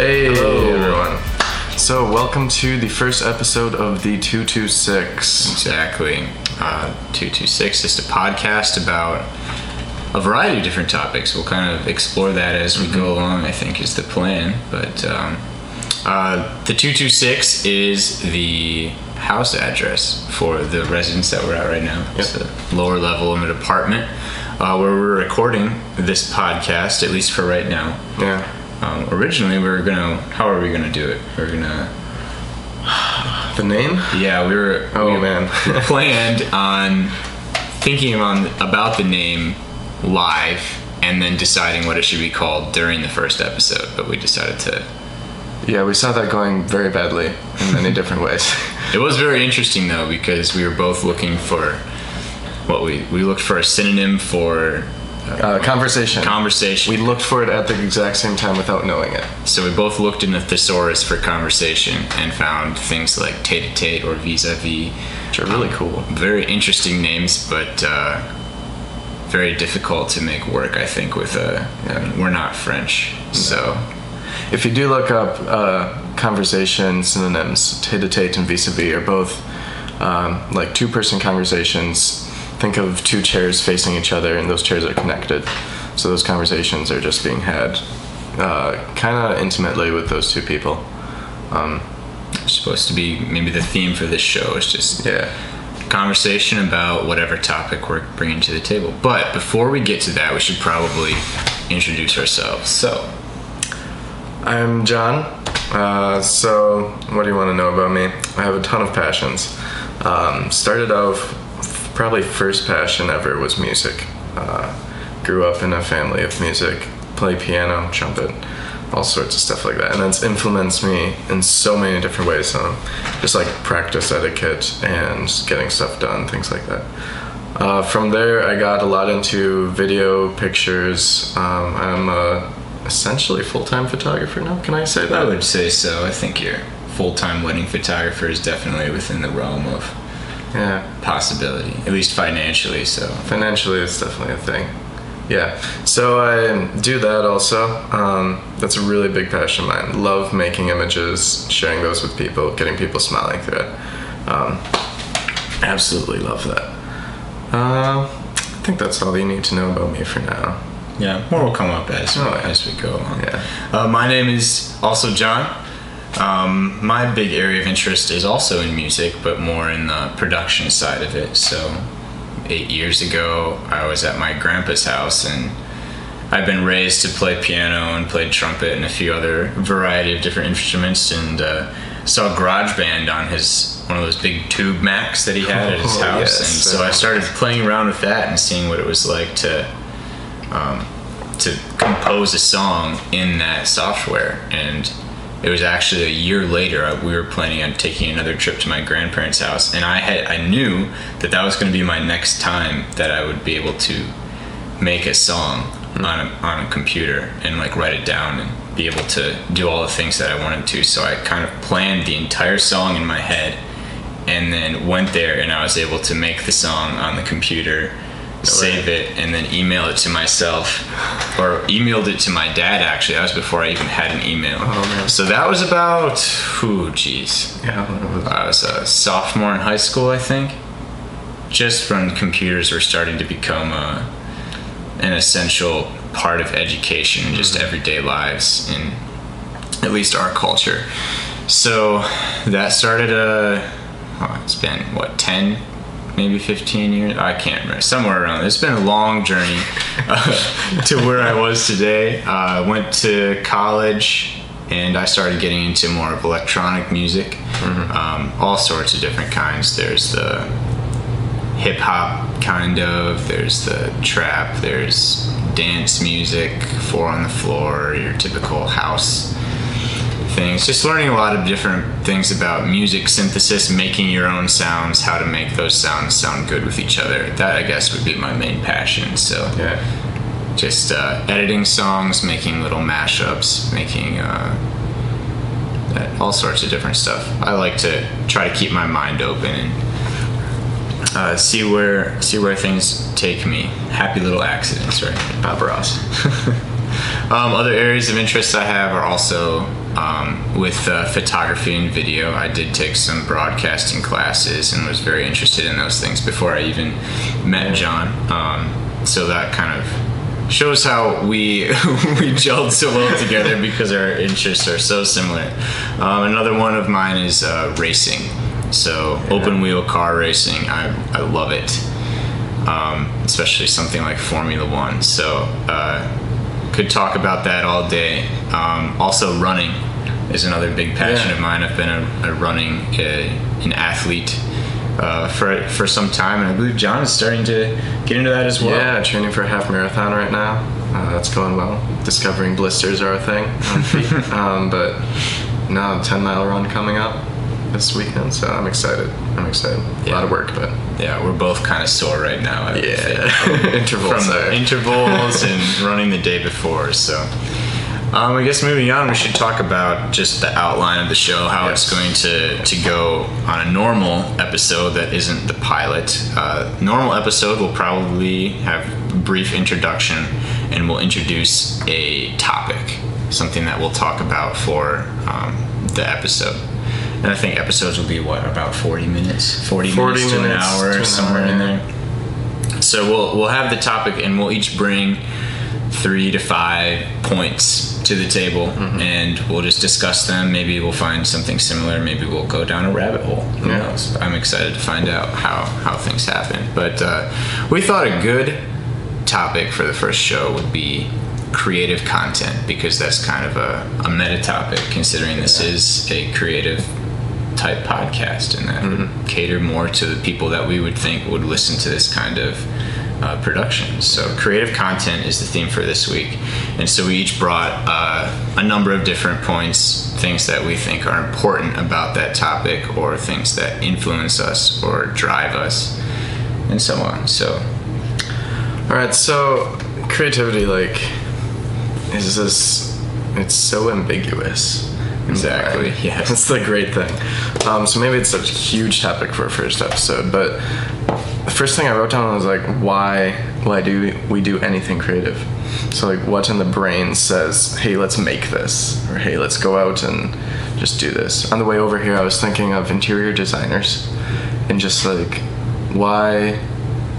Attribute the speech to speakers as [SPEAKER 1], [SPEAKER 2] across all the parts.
[SPEAKER 1] Hey
[SPEAKER 2] Hello.
[SPEAKER 1] everyone. So welcome to the first episode of the 226.
[SPEAKER 2] Exactly. Uh, 226 is a podcast about a variety of different topics. We'll kind of explore that as we go along, I think, is the plan. But um, uh, the 226 is the house address for the residence that we're at right now. It's the lower level of an apartment uh, where we're recording this podcast, at least for right now.
[SPEAKER 1] Yeah.
[SPEAKER 2] Um, originally, we were gonna. How are we gonna do it? We are gonna.
[SPEAKER 1] The name?
[SPEAKER 2] Yeah, we were.
[SPEAKER 1] Oh,
[SPEAKER 2] we
[SPEAKER 1] man.
[SPEAKER 2] planned on thinking on about the name live and then deciding what it should be called during the first episode. But we decided to.
[SPEAKER 1] Yeah, we saw that going very badly in many different ways.
[SPEAKER 2] It was very interesting though because we were both looking for what we we looked for a synonym for
[SPEAKER 1] Uh, conversation.
[SPEAKER 2] conversation.
[SPEAKER 1] we looked for it at the exact same time without knowing it.
[SPEAKER 2] So we both looked in the thesaurus for conversation and found things like tete-a-tete or vis-a-vis.
[SPEAKER 1] Which are really cool.
[SPEAKER 2] Very interesting names, but uh, very difficult to make work. I think with uh, I mean, we're not French, so
[SPEAKER 1] If you do look up uh, conversation synonyms, tete-a-tete and vis-a-vis are both um, like two-person conversations. Think of two chairs facing each other, and those chairs are connected. So those conversations are just being had uh, kind of intimately with those two people.
[SPEAKER 2] it's supposed to be maybe the theme for this show is just
[SPEAKER 1] Yeah.
[SPEAKER 2] conversation about whatever topic we're bringing to the table. But before we get to that, we should probably introduce ourselves. So,
[SPEAKER 1] I'm John. Uh, so, what do you want to know about me? I have a ton of passions. Um, started out, f- probably first passion ever was music. Uh, grew up in a family of music, play piano, trumpet, all sorts of stuff like that. And that's influenced me in so many different ways. Um, just like practice etiquette and getting stuff done, things like that. Uh, from there, I got a lot into video, pictures. Um, I'm a essentially full-time photographer now. Can I say that?
[SPEAKER 2] I would say so. I think your full-time wedding photographer is definitely within the realm of
[SPEAKER 1] Yeah,
[SPEAKER 2] possibility, at least financially. So,
[SPEAKER 1] financially, it's definitely a thing. Yeah, so I do that also. Um, that's a really big passion of mine. Love making images, sharing those with people, getting people smiling through it. Um, absolutely love that. Uh, I think that's all you need to know about me for now.
[SPEAKER 2] yeah, more will come up as
[SPEAKER 1] Oh, yeah.
[SPEAKER 2] as we go along.
[SPEAKER 1] Yeah.
[SPEAKER 2] Uh, my name is also John. Um, my big area of interest is also in music, but more in the production side of it. So, eight years ago, I was at my grandpa's house, and I've been raised to play piano and played trumpet and a few other variety of different instruments, and uh, saw GarageBand on his one of those big tube Macs that he had at his
[SPEAKER 1] Oh,
[SPEAKER 2] house,
[SPEAKER 1] yes.
[SPEAKER 2] and so I started playing around with that and seeing what it was like to to compose a song in that software and it was actually a year later uh, we were planning on taking another trip to my grandparents house and i had i knew that that was going to be my next time that i would be able to make a song on a, on a computer and like write it down and be able to do all the things that i wanted to. So i kind of planned the entire song in my head and then went there and i was able to make the song on the computer save it and then email it to myself or emailed it to my dad actually. That was before i even had an email.
[SPEAKER 1] Man.
[SPEAKER 2] so that was about who jeez.
[SPEAKER 1] Yeah.
[SPEAKER 2] i was a sophomore in high school i think. Just when computers were starting to become a, an essential part of education and just everyday lives in at least our culture. So that started a oh, it's been what 10 maybe 15 years i can't remember somewhere around it's been a long journey uh, to where i was today uh, i went to college and i started getting into more of electronic music um, all sorts of different kinds there's the hip hop kind of. There's the trap. There's dance music, four on the floor, your typical house things. Just learning a lot of different things about music synthesis, making your own sounds, how to make those sounds sound good with each other. That I guess would be my main passion. So
[SPEAKER 1] Yeah.
[SPEAKER 2] just uh, editing songs, making little mashups, making uh, all sorts of different stuff. I like to try to keep my mind open and uh, see where see where things take me. Happy little accidents, right?
[SPEAKER 1] Bob Ross.
[SPEAKER 2] Um, other areas of interest I have are also Um, with uh, photography and video, I did take some broadcasting classes and was very interested in those things before I even met John. Um, so that kind of shows how we we gelled so well together because our interests are so similar. Um, another one of mine is uh, racing. So open wheel car racing, I, I love it. Um, especially something like Formula One. So uh, could talk about that all day. Um, also running is another big passion
[SPEAKER 1] Yeah.
[SPEAKER 2] of mine. I've been a, a running uh, an athlete uh, for for some time, and I believe John is starting to get into that as well.
[SPEAKER 1] Yeah, training for a half marathon right now. Uh, that's going well. Discovering blisters are a thing on feet. um, but now, 10 mile run coming up this weekend, so I'm excited. I'm excited. A lot of work, but
[SPEAKER 2] Yeah, we're both kind of sore right now. I
[SPEAKER 1] yeah, intervals.
[SPEAKER 2] from intervals and running the day before. So, um, I guess moving on, we should talk about just the outline of the show, how it's going to to go on a normal episode that isn't the pilot. Uh, normal episode will probably have a brief introduction, and we'll introduce a topic, something that we'll talk about for um, the episode. And I think episodes will be what about forty minutes, forty,
[SPEAKER 1] 40
[SPEAKER 2] minutes to an hour,
[SPEAKER 1] to an
[SPEAKER 2] somewhere
[SPEAKER 1] hour,
[SPEAKER 2] in there. So we'll we'll have the topic, and we'll each bring three to five points to the table,
[SPEAKER 1] Mm-hmm.
[SPEAKER 2] and we'll just discuss them. Maybe we'll find something similar. Maybe we'll go down a rabbit hole. Who
[SPEAKER 1] Yeah.
[SPEAKER 2] knows? I'm excited to find out how how things happen. But uh, we thought a good topic for the first show would be creative content because that's kind of a, a meta topic considering this is a creative type podcast and that would cater more to the people that we would think would listen to this kind of uh, production. So, creative content is the theme for this week. And so, we each brought uh, a number of different points, things that we think are important about that topic, or things that influence us or drive us, and so on. So,
[SPEAKER 1] All right, so creativity, like, is this? It's so ambiguous.
[SPEAKER 2] Exactly, Yeah.
[SPEAKER 1] That's the great thing. Um, so maybe it's such a huge topic for a first episode, but the first thing I wrote down was like, why? Why do we do anything creative? So like, what in the brain says, hey, let's make this, or hey, let's go out and just do this. On the way over here, I was thinking of interior designers, and just like, why?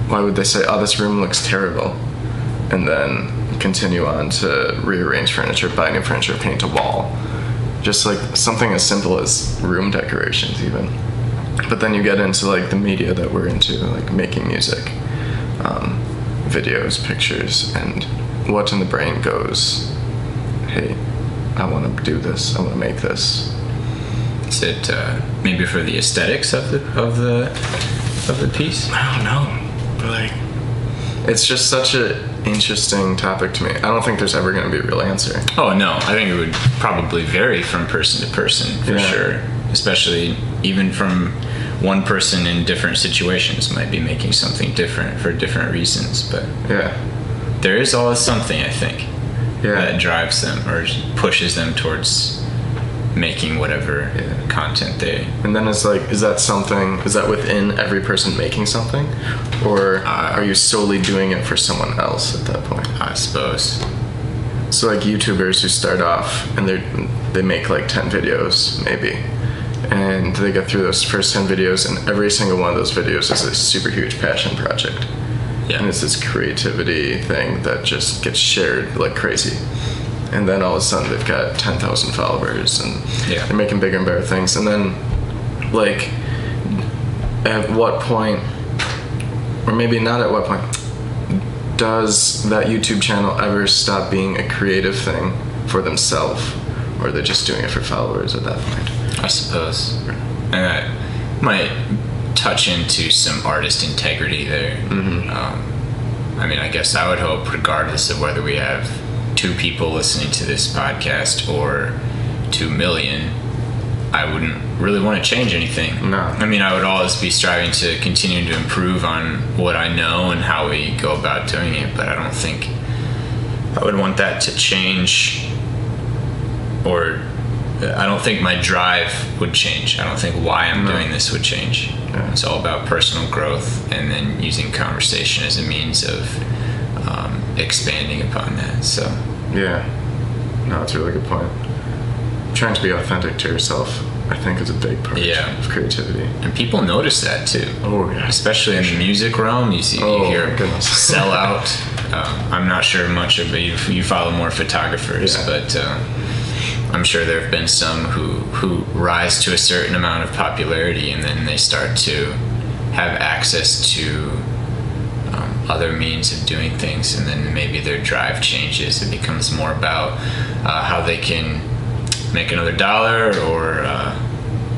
[SPEAKER 1] Why would they say, oh, this room looks terrible? and then continue on to rearrange furniture, buy new furniture, paint a wall. Just like something as simple as room decorations, even. But then you get into like the media that we're into, like making music, um, videos, pictures, and what in the brain goes, hey, I want to do this, I want to make this.
[SPEAKER 2] is it uh, maybe for the aesthetics of the of the of the piece?
[SPEAKER 1] I don't know, but like, it's just such a interesting topic to me. I don't think there's ever going to be a real answer.
[SPEAKER 2] Oh no, I think it would probably vary from person to person for
[SPEAKER 1] Yeah.
[SPEAKER 2] sure. Especially even from one person in different situations might be making something different for different reasons. But
[SPEAKER 1] Yeah.
[SPEAKER 2] there is always something I think
[SPEAKER 1] Yeah.
[SPEAKER 2] that drives them or pushes them towards making whatever
[SPEAKER 1] Yeah.
[SPEAKER 2] content they.
[SPEAKER 1] And then it's like, is that something, is that within every person making something? Or
[SPEAKER 2] Uh,
[SPEAKER 1] are you solely doing it for someone else at that point?
[SPEAKER 2] I suppose.
[SPEAKER 1] So like YouTubers who start off and they they make like 10 videos maybe. And they get through those first 10 videos and every single one of those videos is a super huge passion project.
[SPEAKER 2] Yeah.
[SPEAKER 1] And it's this creativity thing that just gets shared like crazy. And then all of a sudden they've got 10,000 followers and
[SPEAKER 2] Yeah.
[SPEAKER 1] they're making bigger and better things. And then, like, at what point, or maybe not at what point, does that YouTube channel ever stop being a creative thing for themselves? Or they're just doing it for followers at that point?
[SPEAKER 2] I suppose. And that might touch into some artist integrity there. Um, I mean, I guess I would hope, regardless of whether we have two people listening to this podcast or two million, I wouldn't really want to change anything.
[SPEAKER 1] No.
[SPEAKER 2] I mean, I would always be striving to continue to improve on what I know and how we go about doing it, but I don't think I would want that to change or I don't think my drive would change. I don't think why I'm
[SPEAKER 1] No.
[SPEAKER 2] doing this would change.
[SPEAKER 1] Yeah.
[SPEAKER 2] It's all about personal growth and then using conversation as a means of um, expanding upon that. So,
[SPEAKER 1] Yeah. No, that's a really good point. trying to be authentic to yourself, I think, is a big part
[SPEAKER 2] Yeah.
[SPEAKER 1] of creativity.
[SPEAKER 2] And people notice that too.
[SPEAKER 1] Oh yeah,
[SPEAKER 2] especially in the music realm. You see,
[SPEAKER 1] Oh,
[SPEAKER 2] you hear
[SPEAKER 1] goodness.
[SPEAKER 2] sell out. Uh, I'm not sure much of it. You, you follow more photographers,
[SPEAKER 1] Yeah.
[SPEAKER 2] but uh, I'm sure there have been some who who rise to a certain amount of popularity, and then they start to have access to um, other means of doing things, and then maybe their drive changes. It becomes more about uh, how they can make another dollar, or uh,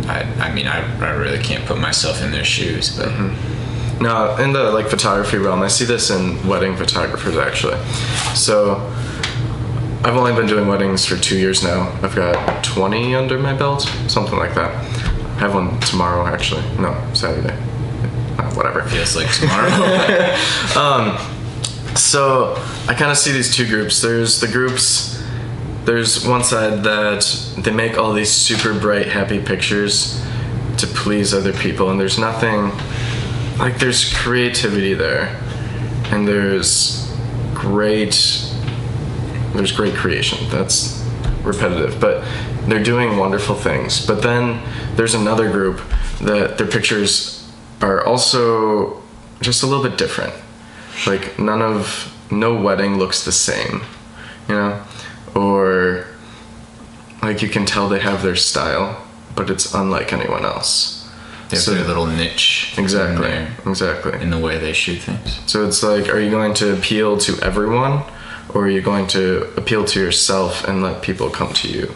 [SPEAKER 2] I, I mean, I, I really can't put myself in their shoes, but.
[SPEAKER 1] No, in the like photography realm, I see this in wedding photographers actually. So I've only been doing weddings for two years now. I've got 20 under my belt, something like that. I have one tomorrow actually. No, Saturday. Uh, whatever.
[SPEAKER 2] feels like tomorrow.
[SPEAKER 1] So I kind of see these two groups. There's the groups. There's one side that they make all these super bright, happy pictures to please other people, and there's nothing like there's creativity there, and there's great there's great creation. That's repetitive, but they're doing wonderful things. But then there's another group that their pictures are also just a little bit different. Like none of no wedding looks the same, you know? Or like you can tell they have their style, but it's unlike anyone else.
[SPEAKER 2] They have
[SPEAKER 1] So-
[SPEAKER 2] their little niche. in
[SPEAKER 1] Exactly. Exactly.
[SPEAKER 2] In the way they shoot things.
[SPEAKER 1] So it's like, are you going to appeal to everyone, or are you going to appeal to yourself and let people come to you?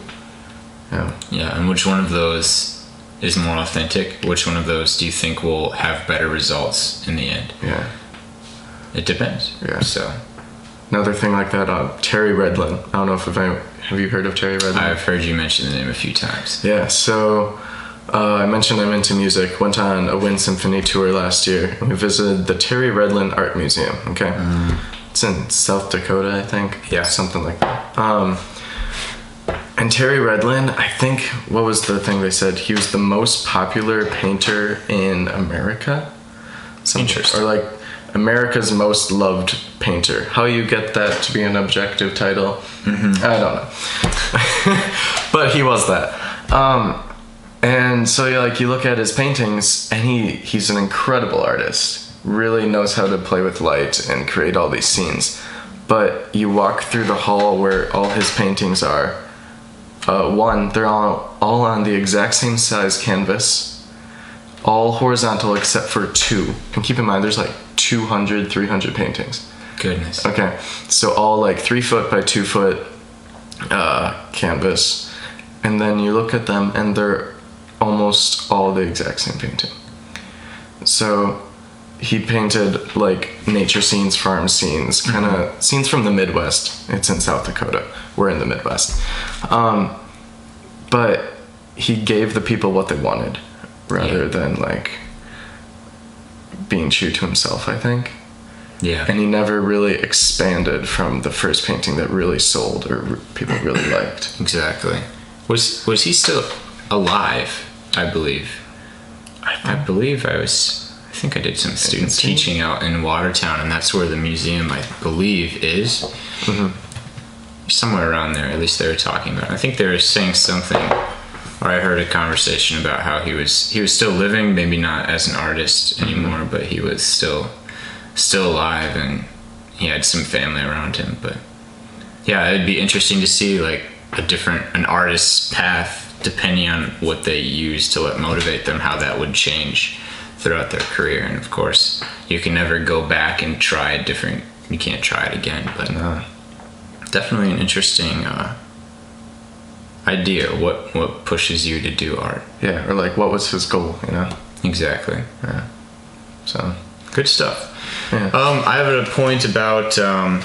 [SPEAKER 1] Yeah.
[SPEAKER 2] Yeah, and which one of those is more authentic? Which one of those do you think will have better results in the end?
[SPEAKER 1] Yeah.
[SPEAKER 2] It depends.
[SPEAKER 1] Yeah.
[SPEAKER 2] So
[SPEAKER 1] Another thing like that, uh, Terry Redlin. I don't know if I have you heard of Terry Redlin?
[SPEAKER 2] I've heard you mention the name a few times.
[SPEAKER 1] Yeah, so uh, I mentioned I'm into music. Went on a Wind Symphony tour last year. and We visited the Terry Redlin Art Museum. Okay, it's in South Dakota, I think.
[SPEAKER 2] Yeah.
[SPEAKER 1] something like that. Um, and Terry Redlin, I think, what was the thing they said? He was the most popular painter in America. Something-
[SPEAKER 2] Interesting.
[SPEAKER 1] Or like America's most loved painter. How you get that to be an objective title, I don't know. but he was that. Um, and so yeah, like you look at his paintings, and he he's an incredible artist. Really knows how to play with light and create all these scenes. But you walk through the hall where all his paintings are. Uh, one, they're all all on the exact same size canvas, all horizontal except for two. And keep in mind, there's like 200, 300 paintings.
[SPEAKER 2] Goodness.
[SPEAKER 1] Okay, so all like three foot by two foot uh, canvas, and then you look at them and they're almost all the exact same painting. So he painted like nature scenes, farm scenes, kind of scenes from the Midwest. It's in South Dakota. We're in the Midwest. Um, but he gave the people what they wanted rather
[SPEAKER 2] Yeah.
[SPEAKER 1] than like being true to himself, I think
[SPEAKER 2] Yeah.
[SPEAKER 1] and he never really expanded from the first painting that really sold or people really liked.
[SPEAKER 2] Exactly. Was was he still alive? I believe. I believe I was. I think I did some student teaching out in Watertown, and that's where the museum, I believe, is. Mm-hmm. Somewhere around there. At least they were talking about. It. I think they were saying something, or I heard a conversation about how he was he was still living, maybe not as an artist mm-hmm. anymore, but he was still still alive, and he had some family around him. But yeah, it'd be interesting to see like a different an artist's path depending on what they use to let motivate them, how that would change throughout their career. And of course, you can never go back and try a different. You can't try it again, but
[SPEAKER 1] Uh,
[SPEAKER 2] definitely an interesting uh, idea. What what pushes you to do art?
[SPEAKER 1] yeah, or like what was his goal, you know?
[SPEAKER 2] Exactly. Yeah.
[SPEAKER 1] So,
[SPEAKER 2] Good stuff.
[SPEAKER 1] Yeah.
[SPEAKER 2] Um, I have a point about um,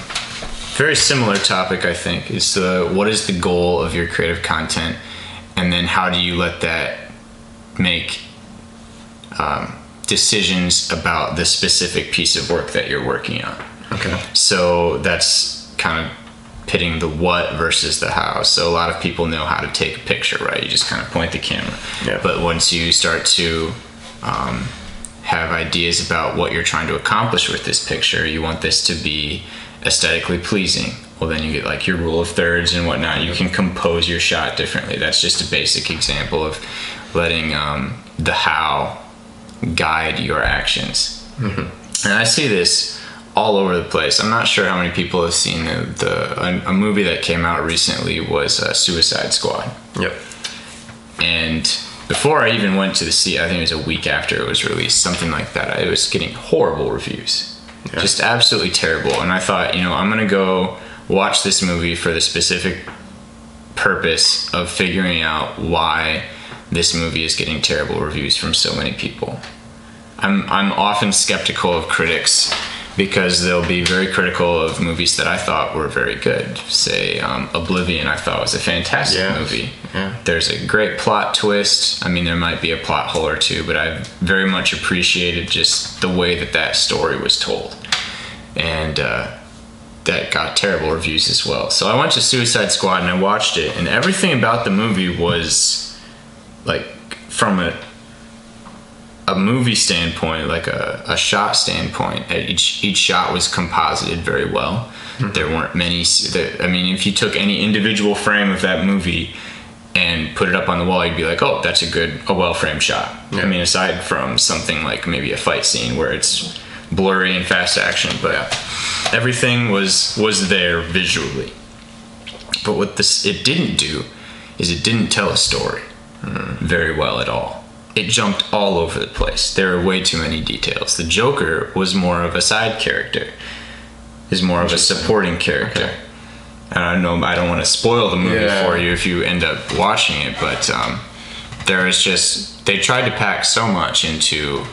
[SPEAKER 2] very similar topic. I think is the what is the goal of your creative content, and then how do you let that make um, decisions about the specific piece of work that you're working on.
[SPEAKER 1] okay.
[SPEAKER 2] So that's kind of pitting the what versus the how. So a lot of people know how to take a picture, right? You just kind of point the camera.
[SPEAKER 1] Yeah.
[SPEAKER 2] But once you start to um, have ideas about what you're trying to accomplish with this picture, you want this to be aesthetically pleasing. well, then you get like your rule of thirds and whatnot. You can compose your shot differently. That's just a basic example of letting um, the how guide your actions. And I see this all over the place. I'm not sure how many people have seen the, the a, a movie that came out recently was uh, Suicide Squad.
[SPEAKER 1] Yep.
[SPEAKER 2] And before I even went to the see, I think it was a week after it was released, something like that. It was getting horrible reviews,
[SPEAKER 1] Yeah.
[SPEAKER 2] just absolutely terrible. And I thought, you know, I'm gonna go watch this movie for the specific purpose of figuring out why this movie is getting terrible reviews from so many people. I'm I'm often skeptical of critics because they'll be very critical of movies that I thought were very good. Say um, Oblivion, I thought was a fantastic
[SPEAKER 1] Yeah.
[SPEAKER 2] movie.
[SPEAKER 1] Yeah.
[SPEAKER 2] There's a great plot twist. I mean, there might be a plot hole or two, but I very much appreciated just the way that that story was told, and uh, that got terrible reviews as well. So I went to Suicide Squad and I watched it, and everything about the movie was like from a a movie standpoint, like a, a shot standpoint, uh, each each shot was composited very well. There weren't many. the- I mean, if you took any individual frame of that movie and put it up on the wall, you'd be like, "Oh, that's a good, a well framed shot." I mean, aside from something like maybe a fight scene where it's blurry and fast action, but everything was was there visually. But what this it didn't do is it didn't tell a story very well at all. It jumped all over the place. There are way too many details. The Joker was more of a side character. Is more of a supporting character.
[SPEAKER 1] Okay.
[SPEAKER 2] And I know I don't want to spoil the movie
[SPEAKER 1] Yeah.
[SPEAKER 2] for you if you end up watching it, but um, there is just they tried to pack so much into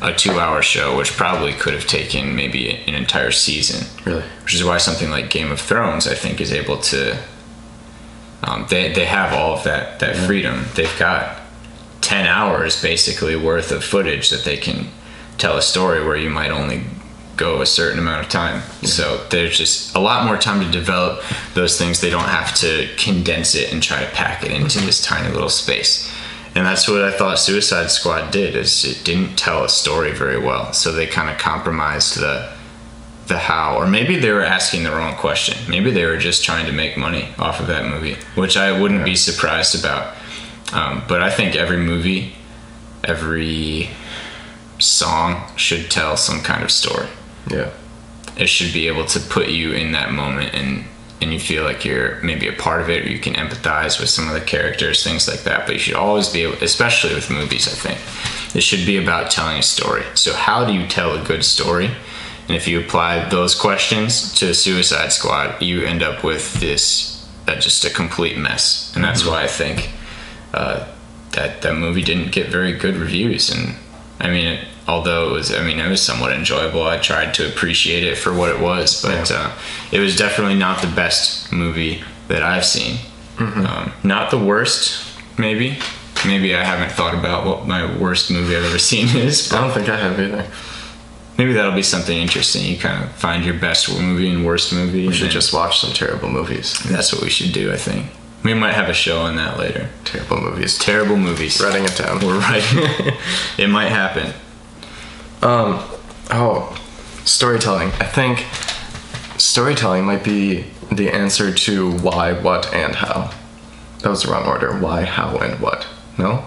[SPEAKER 2] a two-hour show, which probably could have taken maybe an entire season
[SPEAKER 1] Really.
[SPEAKER 2] which is why something like Game of Thrones, I think, is able to. Um, they they have all of that that freedom. They've got ten hours basically worth of footage that they can tell a story where you might only go a certain amount of time. So there's just a lot more time to develop those things. They don't have to condense it and try to pack it into this tiny little space. And that's what I thought Suicide Squad did is it didn't tell a story very well. So they kind of compromised the the how or maybe they were asking the wrong question. Maybe they were just trying to make money off of that movie which i wouldn't be surprised about. Um, but i think every movie every song should tell some kind of story.
[SPEAKER 1] Yeah.
[SPEAKER 2] it should be able to put you in that moment and and you feel like you're maybe a part of it or you can empathize with some of the characters things like that. But you should always be able especially with movies i think it should be about telling a story. So how do you tell a good story and if you apply those questions to suicide squad you end up with this uh, just a complete mess. And that's why i think uh, that that movie didn't get very good reviews. And i mean it, although it was i mean it was somewhat enjoyable i tried to appreciate it for what it was. But
[SPEAKER 1] Yeah.
[SPEAKER 2] uh, it was definitely not the best movie that i've seen. Um, not the worst maybe. Maybe i haven't thought about what my worst movie i've ever seen is.
[SPEAKER 1] I don't think I have either.
[SPEAKER 2] Maybe that'll be something interesting you kind of find your best movie and worst movie
[SPEAKER 1] We should just watch some terrible movies.
[SPEAKER 2] that's what we should do i think we might have a show on that later
[SPEAKER 1] Terrible movies.
[SPEAKER 2] terrible movies
[SPEAKER 1] Writing it down.
[SPEAKER 2] we're right it might happen
[SPEAKER 1] Um, oh, storytelling. I think storytelling might be the answer to why, what, and how. That was the wrong order. Why, how, and what. No?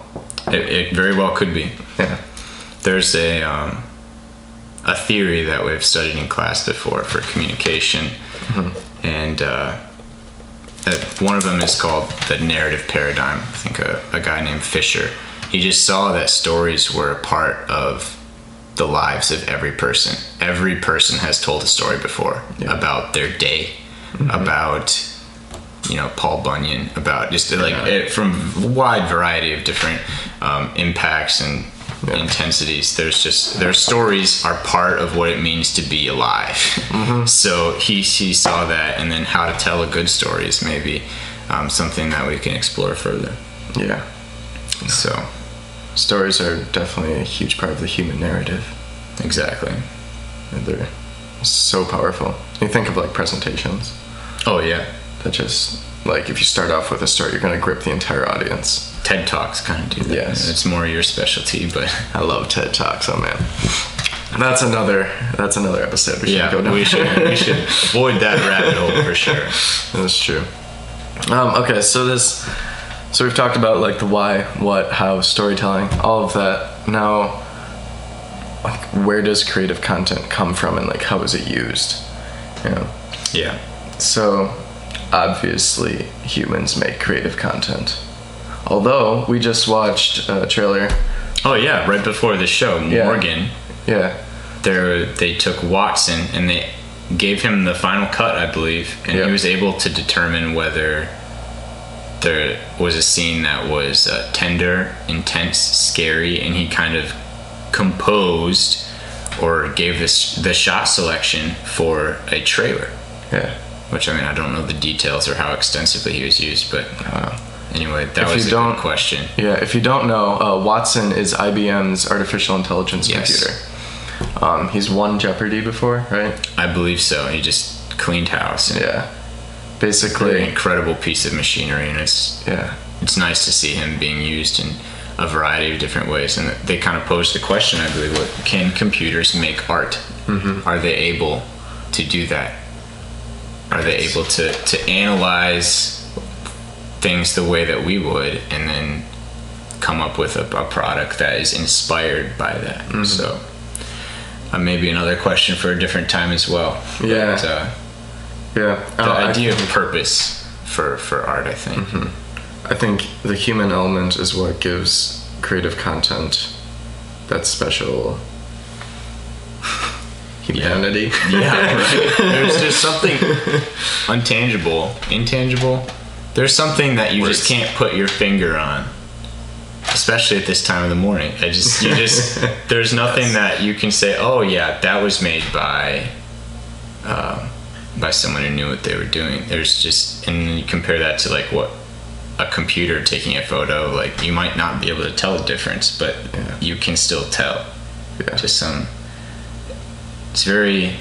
[SPEAKER 2] It, it very well could be.
[SPEAKER 1] Yeah.
[SPEAKER 2] There's a um, a theory that we've studied in class before for communication, and uh, one of them is called the narrative paradigm. I think a, a guy named Fisher. He just saw that stories were a part of the lives of every person. Every person has told a story before
[SPEAKER 1] Yeah.
[SPEAKER 2] about their day, about you know Paul Bunyan, about just like
[SPEAKER 1] Yeah.
[SPEAKER 2] it, from a wide variety of different um, impacts and
[SPEAKER 1] Yeah.
[SPEAKER 2] intensities. There's just their stories are part of what it means to be alive.
[SPEAKER 1] Mm-hmm.
[SPEAKER 2] So he he saw that, and then how to tell a good story is maybe um, something that we can explore further.
[SPEAKER 1] Yeah.
[SPEAKER 2] So
[SPEAKER 1] Stories are definitely a huge part of the human narrative.
[SPEAKER 2] exactly.
[SPEAKER 1] And they're so powerful. You think of like presentations
[SPEAKER 2] Oh yeah,
[SPEAKER 1] that just, like, if you start off with a story, you're going to grip the entire audience.
[SPEAKER 2] TED Talks kind of do that.
[SPEAKER 1] Yes.
[SPEAKER 2] it's more your specialty, but
[SPEAKER 1] I love TED Talks, oh man. That's another. That's another episode. We should
[SPEAKER 2] Yeah,
[SPEAKER 1] go down.
[SPEAKER 2] we should we should avoid that rabbit hole for sure.
[SPEAKER 1] That's true. Um, okay, so this, so we've talked about like the why, what, how, storytelling, all of that. Now, like, where does creative content come from, and like how is it used? You know,
[SPEAKER 2] Yeah.
[SPEAKER 1] so obviously humans make creative content. Although we just watched a trailer.
[SPEAKER 2] Oh yeah, right before the show, Morgan,
[SPEAKER 1] Yeah,
[SPEAKER 2] there they took Watson and they gave him the final cut, I believe, and
[SPEAKER 1] Yeah.
[SPEAKER 2] he was able to determine whether there was a scene that was uh, tender, intense, scary, and he kind of composed or gave this the shot selection for a trailer.
[SPEAKER 1] yeah.
[SPEAKER 2] Which I mean, I don't know the details or how extensively he was used, but anyway, that
[SPEAKER 1] If
[SPEAKER 2] was
[SPEAKER 1] you
[SPEAKER 2] a
[SPEAKER 1] don't-
[SPEAKER 2] good question.
[SPEAKER 1] Yeah, if you don't know, uh, Watson is IBM's artificial intelligence
[SPEAKER 2] Yes.
[SPEAKER 1] computer. Um, he's won Jeopardy before, right?
[SPEAKER 2] I believe so. He just cleaned house. And
[SPEAKER 1] Yeah.
[SPEAKER 2] An
[SPEAKER 1] Basically,
[SPEAKER 2] incredible piece of machinery, and it's
[SPEAKER 1] yeah.
[SPEAKER 2] it's nice to see him being used in a variety of different ways. And they kind of posed the question, I believe, what can computers make art?
[SPEAKER 1] Mm-hmm.
[SPEAKER 2] Are they able to do that? Are they able to, to analyze things the way that we would and then come up with a, a product that is inspired by that?
[SPEAKER 1] Mm-hmm.
[SPEAKER 2] So, uh, maybe another question for a different time as well.
[SPEAKER 1] Yeah.
[SPEAKER 2] But, uh,
[SPEAKER 1] Yeah.
[SPEAKER 2] the
[SPEAKER 1] I
[SPEAKER 2] idea
[SPEAKER 1] think-
[SPEAKER 2] of purpose for, for art, I think.
[SPEAKER 1] I think the human element is what gives creative content that special humanity.
[SPEAKER 2] Yeah, right. There's just something untangible, intangible. There's something that you
[SPEAKER 1] Words.
[SPEAKER 2] just can't put your finger on, especially at this time of the morning. I just, you just, there's nothing that you can say. Oh yeah, that was made by, um, by someone who knew what they were doing. There's just, and you compare that to like what a computer taking a photo. Like you might not be able to tell the difference, but
[SPEAKER 1] Yeah.
[SPEAKER 2] you can still tell
[SPEAKER 1] Yeah.
[SPEAKER 2] just some it's very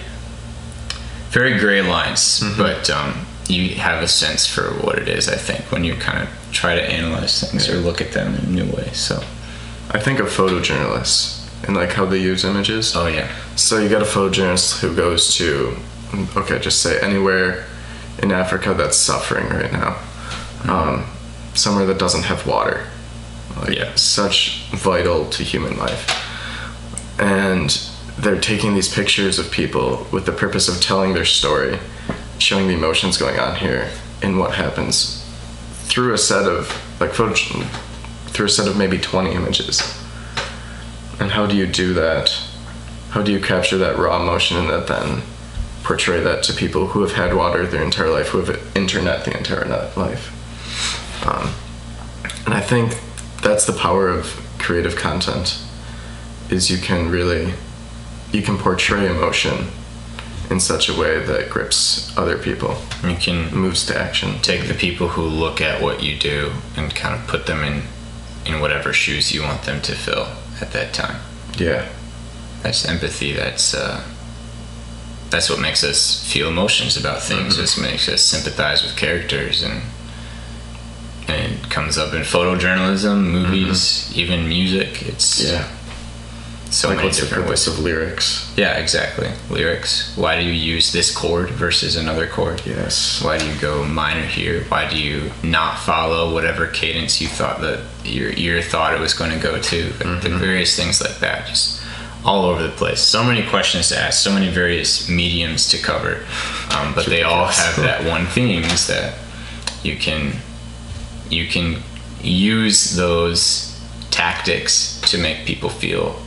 [SPEAKER 2] very gray lines but um, you have a sense for what it is i think when you kind of try to analyze things or look at them in a new way so.
[SPEAKER 1] I think of photojournalists and like how they use images.
[SPEAKER 2] oh yeah.
[SPEAKER 1] So you got a photojournalist who goes to, okay, just say anywhere in Africa that's suffering right now, um, somewhere that doesn't have water, like
[SPEAKER 2] Yeah.
[SPEAKER 1] such vital to human life, and they're taking these pictures of people with the purpose of telling their story, showing the emotions going on here, and what happens through a set of like photo, through a set of maybe twenty images. And how do you do that? How do you capture that raw emotion and that then portray that to people who have had water their entire life, who have internet the entire life? Um, and I think that's the power of creative content is you can really you can portray emotion in such a way that grips other people,
[SPEAKER 2] you can
[SPEAKER 1] moves to action.
[SPEAKER 2] take the people who look at what you do and kind of put them in in whatever shoes you want them to fill at that time
[SPEAKER 1] Yeah.
[SPEAKER 2] that's empathy that's uh, that's what makes us feel emotions about things
[SPEAKER 1] Mm-hmm.
[SPEAKER 2] This makes us sympathize with characters and and it comes up in photojournalism movies even music it's
[SPEAKER 1] Mm-hmm. Yeah.
[SPEAKER 2] So
[SPEAKER 1] like
[SPEAKER 2] many
[SPEAKER 1] what's the
[SPEAKER 2] different
[SPEAKER 1] purpose
[SPEAKER 2] ways.
[SPEAKER 1] of lyrics?
[SPEAKER 2] yeah exactly. Lyrics. Why do you use this chord versus another chord?
[SPEAKER 1] Yes.
[SPEAKER 2] why do you go minor here? Why do you not follow whatever cadence you thought that your ear thought it was going to go to? The various things like that just all over the place. So many questions to ask so many various mediums to cover. Um, but they all have that one theme is that you can you can use those tactics to make people feel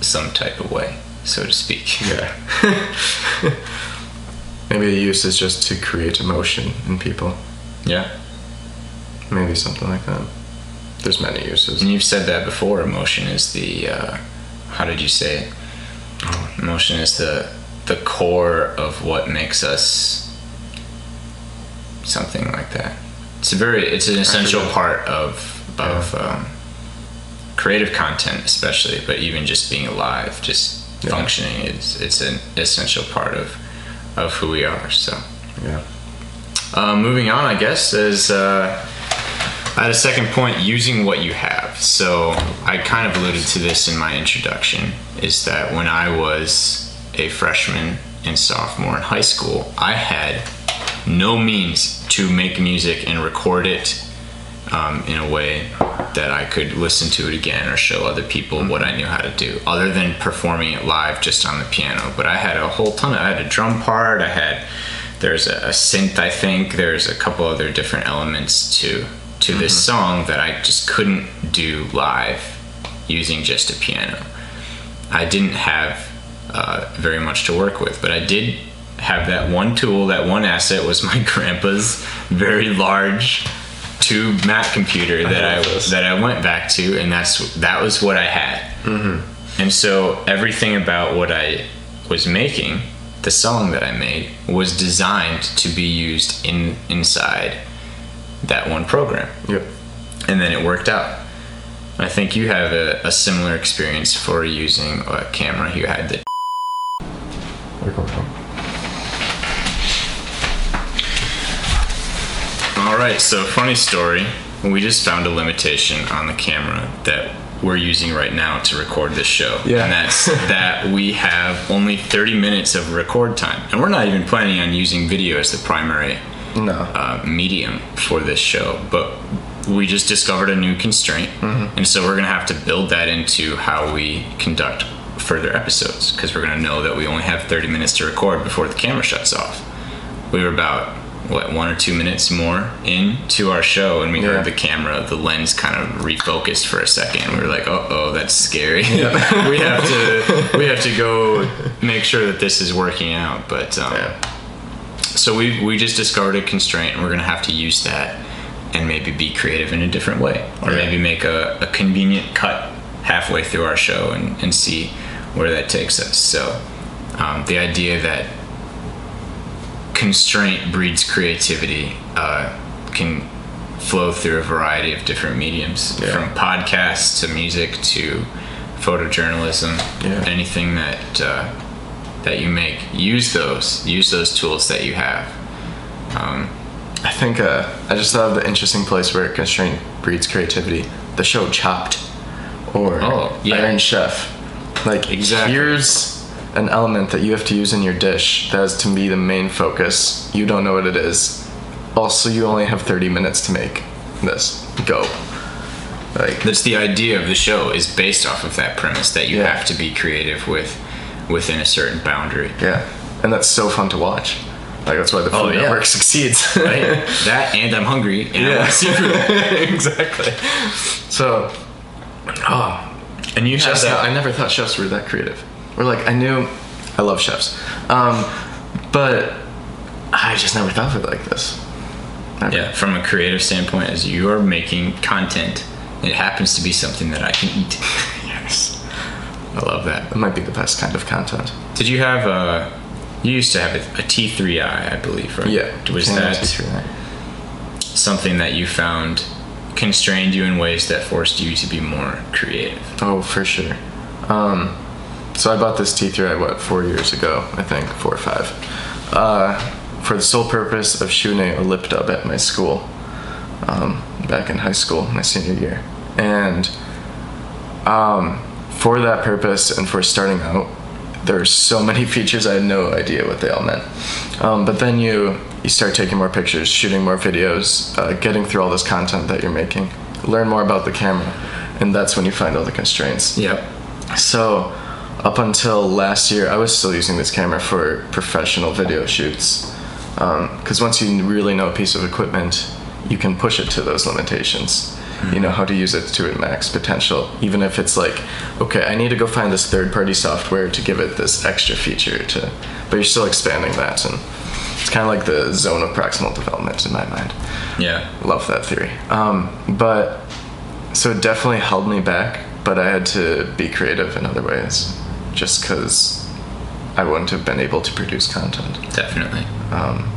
[SPEAKER 2] some type of way so to speak
[SPEAKER 1] Yeah. Maybe the use is just to create emotion in people.
[SPEAKER 2] yeah
[SPEAKER 1] Maybe something like that. There's many uses.
[SPEAKER 2] And you've said that before. Emotion is the uh, how did you say it? Emotion is the the core of what makes us something like that. It's a very it's an essential part of of um, creative content, especially, but even just being alive, just
[SPEAKER 1] Yeah.
[SPEAKER 2] functioning is it's an essential part of of who we are. So.
[SPEAKER 1] Yeah.
[SPEAKER 2] Uh, moving on, I guess, is uh, I had a second point using what you have. So I kind of alluded to this in my introduction is that when I was a freshman and sophomore in high school, I had no means to make music and record it um, in a way that I could listen to it again or show other people what I knew how to do, other than performing it live just on the piano. But I had a whole ton of, I had a drum part, I had, there's a, a synth, I think, there's a couple other different elements to to this song that I just couldn't do live using just a piano. I didn't have uh, very much to work with, but I did have that one tool, that one asset was my grandpa's very large tube Mac computer that I,
[SPEAKER 1] this.
[SPEAKER 2] that I went back to, and that's that was what I had. Mm-hmm. And so everything about what I was making, the song that I made, was designed to be used in inside that one program
[SPEAKER 1] Yep.
[SPEAKER 2] and then it worked out. I think you have a, a similar experience for using a camera. You had the All right, so funny story. We just found a limitation on the camera that we're using right now to record this show.
[SPEAKER 1] Yeah.
[SPEAKER 2] And that's that we have only 30 minutes of record time. And we're not even planning on using video as the primary
[SPEAKER 1] No.
[SPEAKER 2] uh, medium for this show, but we just discovered a new constraint, and so we're gonna have to build that into how we conduct further episodes because we're gonna know that we only have 30 minutes to record before the camera shuts off. We were about what one or two minutes more into our show, and we
[SPEAKER 1] Yeah.
[SPEAKER 2] heard the camera, the lens kind of refocused for a second. We were like, "Oh, oh, that's scary." we have to we have to go make sure that this is working out, but. Um,
[SPEAKER 1] yeah.
[SPEAKER 2] so we we just discovered a constraint, and we're gonna have to use that and maybe be creative in a different way, or
[SPEAKER 1] Yeah.
[SPEAKER 2] maybe make a, a convenient cut halfway through our show and, and see where that takes us. So um, the idea that constraint breeds creativity uh, can flow through a variety of different mediums,
[SPEAKER 1] Yeah.
[SPEAKER 2] from podcasts to music to photojournalism,
[SPEAKER 1] Yeah.
[SPEAKER 2] anything that uh, that you make. Use those. Use those tools that you have. Um,
[SPEAKER 1] I think uh, I just thought of the interesting place where constraint breeds creativity. The show Chopped, or
[SPEAKER 2] Oh, yeah.
[SPEAKER 1] Iron Chef. Like
[SPEAKER 2] Exactly.
[SPEAKER 1] here's an element that you have to use in your dish that is to be the main focus. You don't know what it is. Also, you only have 30 minutes to make this. Go. Like
[SPEAKER 2] that's the idea of the show is based off of that premise that you
[SPEAKER 1] Yeah.
[SPEAKER 2] have to be creative with within a certain boundary.
[SPEAKER 1] yeah, and that's so fun to watch. Like that's why the oh, Food
[SPEAKER 2] Oh, yeah.
[SPEAKER 1] Network succeeds.
[SPEAKER 2] Right? that and I'm hungry and I
[SPEAKER 1] Yeah.
[SPEAKER 2] want seafood.
[SPEAKER 1] exactly. So, oh,
[SPEAKER 2] And you have
[SPEAKER 1] chefs.
[SPEAKER 2] that.
[SPEAKER 1] I never thought chefs were that creative. Or like I knew, I love chefs, um, but I just never thought of it like this. Never.
[SPEAKER 2] Yeah, from a creative standpoint, as you are making content, it happens to be something that I can eat.
[SPEAKER 1] Yes.
[SPEAKER 2] I love that.
[SPEAKER 1] It might be the best kind of content.
[SPEAKER 2] Did you have a? You used to have a, a T3i, I believe, right?
[SPEAKER 1] Yeah.
[SPEAKER 2] Was that
[SPEAKER 1] T3i.
[SPEAKER 2] something that you found constrained you in ways that forced you to be more creative?
[SPEAKER 1] Oh, for sure. Um, so I bought this T3i what four years ago, I think four or five, uh, for the sole purpose of shooting a lip dub at my school, um, back in high school, my senior year, and um, for that purpose and for starting out, there are so many features I had no idea what they all meant. Um, but then you you start taking more pictures, shooting more videos, uh, getting through all this content that you're making, learn more about the camera, and that's when you find all the constraints.
[SPEAKER 2] Yep.
[SPEAKER 1] So, up until last year, I was still using this camera for professional video shoots. Because once you really know a piece of equipment, you can push it to those limitations. You know how to use it to its max potential, even if it's like, okay, I need to go find this third-party software to give it this extra feature to, but you're still expanding that, and it's kind of like the zone of proximal development in my mind
[SPEAKER 2] Yeah.
[SPEAKER 1] love that theory. Um, but so it definitely held me back, but I had to be creative in other ways, just because I wouldn't have been able to produce content.
[SPEAKER 2] Definitely.
[SPEAKER 1] Um,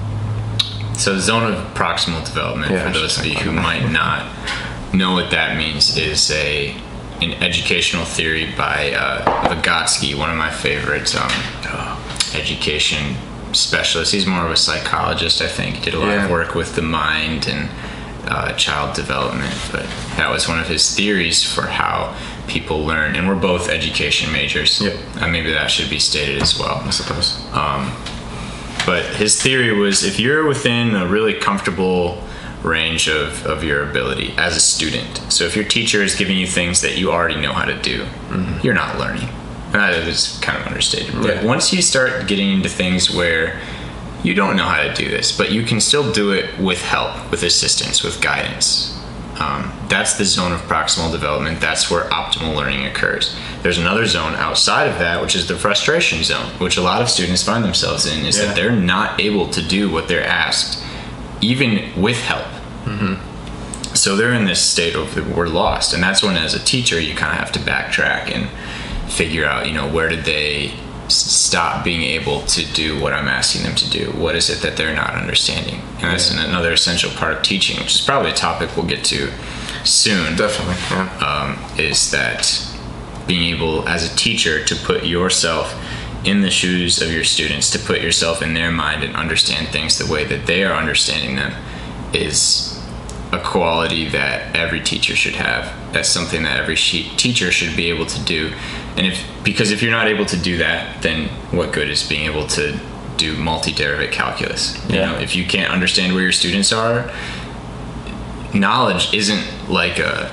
[SPEAKER 2] So, zone of proximal development,
[SPEAKER 1] Yeah,
[SPEAKER 2] for those of you who might not know what that means, is a an educational theory by uh, Vygotsky, one of my favorites. um, education specialist. He's more of a psychologist, I think. Did a lot
[SPEAKER 1] Yeah.
[SPEAKER 2] of work with the mind and uh, child development, but that was one of his theories for how people learn. And we're both education majors.
[SPEAKER 1] Yep.
[SPEAKER 2] Uh, maybe that should be stated as well.
[SPEAKER 1] I suppose.
[SPEAKER 2] But his theory was if you're within a really comfortable range of, of your ability as a student, so if your teacher is giving you things that you already know how to do, you're not learning. And that is kind of understated. But
[SPEAKER 1] Yeah.
[SPEAKER 2] once you start getting into things where you don't know how to do this, but you can still do it with help, with assistance, with guidance. Um, that's the zone of proximal development. That's where optimal learning occurs. There's another zone outside of that, which is the frustration zone, which a lot of students find themselves in, is
[SPEAKER 1] Yeah.
[SPEAKER 2] that they're not able to do what they're asked, even with help. So they're in this state of we're lost, and that's when, as a teacher, you kind of have to backtrack and figure out, you know, where did they stop being able to do what I'm asking them to do? What is it that they're not understanding? And that's an- another essential part of teaching, which is probably a topic we'll get to soon.
[SPEAKER 1] Definitely. Yeah.
[SPEAKER 2] Um, is that being able, as a teacher, to put yourself in the shoes of your students, to put yourself in their mind and understand things the way that they are understanding them, is a quality that every teacher should have. That's something that every she- teacher should be able to do. And if because if you're not able to do that, then what good is being able to do multi-derivative calculus? You
[SPEAKER 1] Yeah.
[SPEAKER 2] know, if you can't understand where your students are, knowledge isn't like a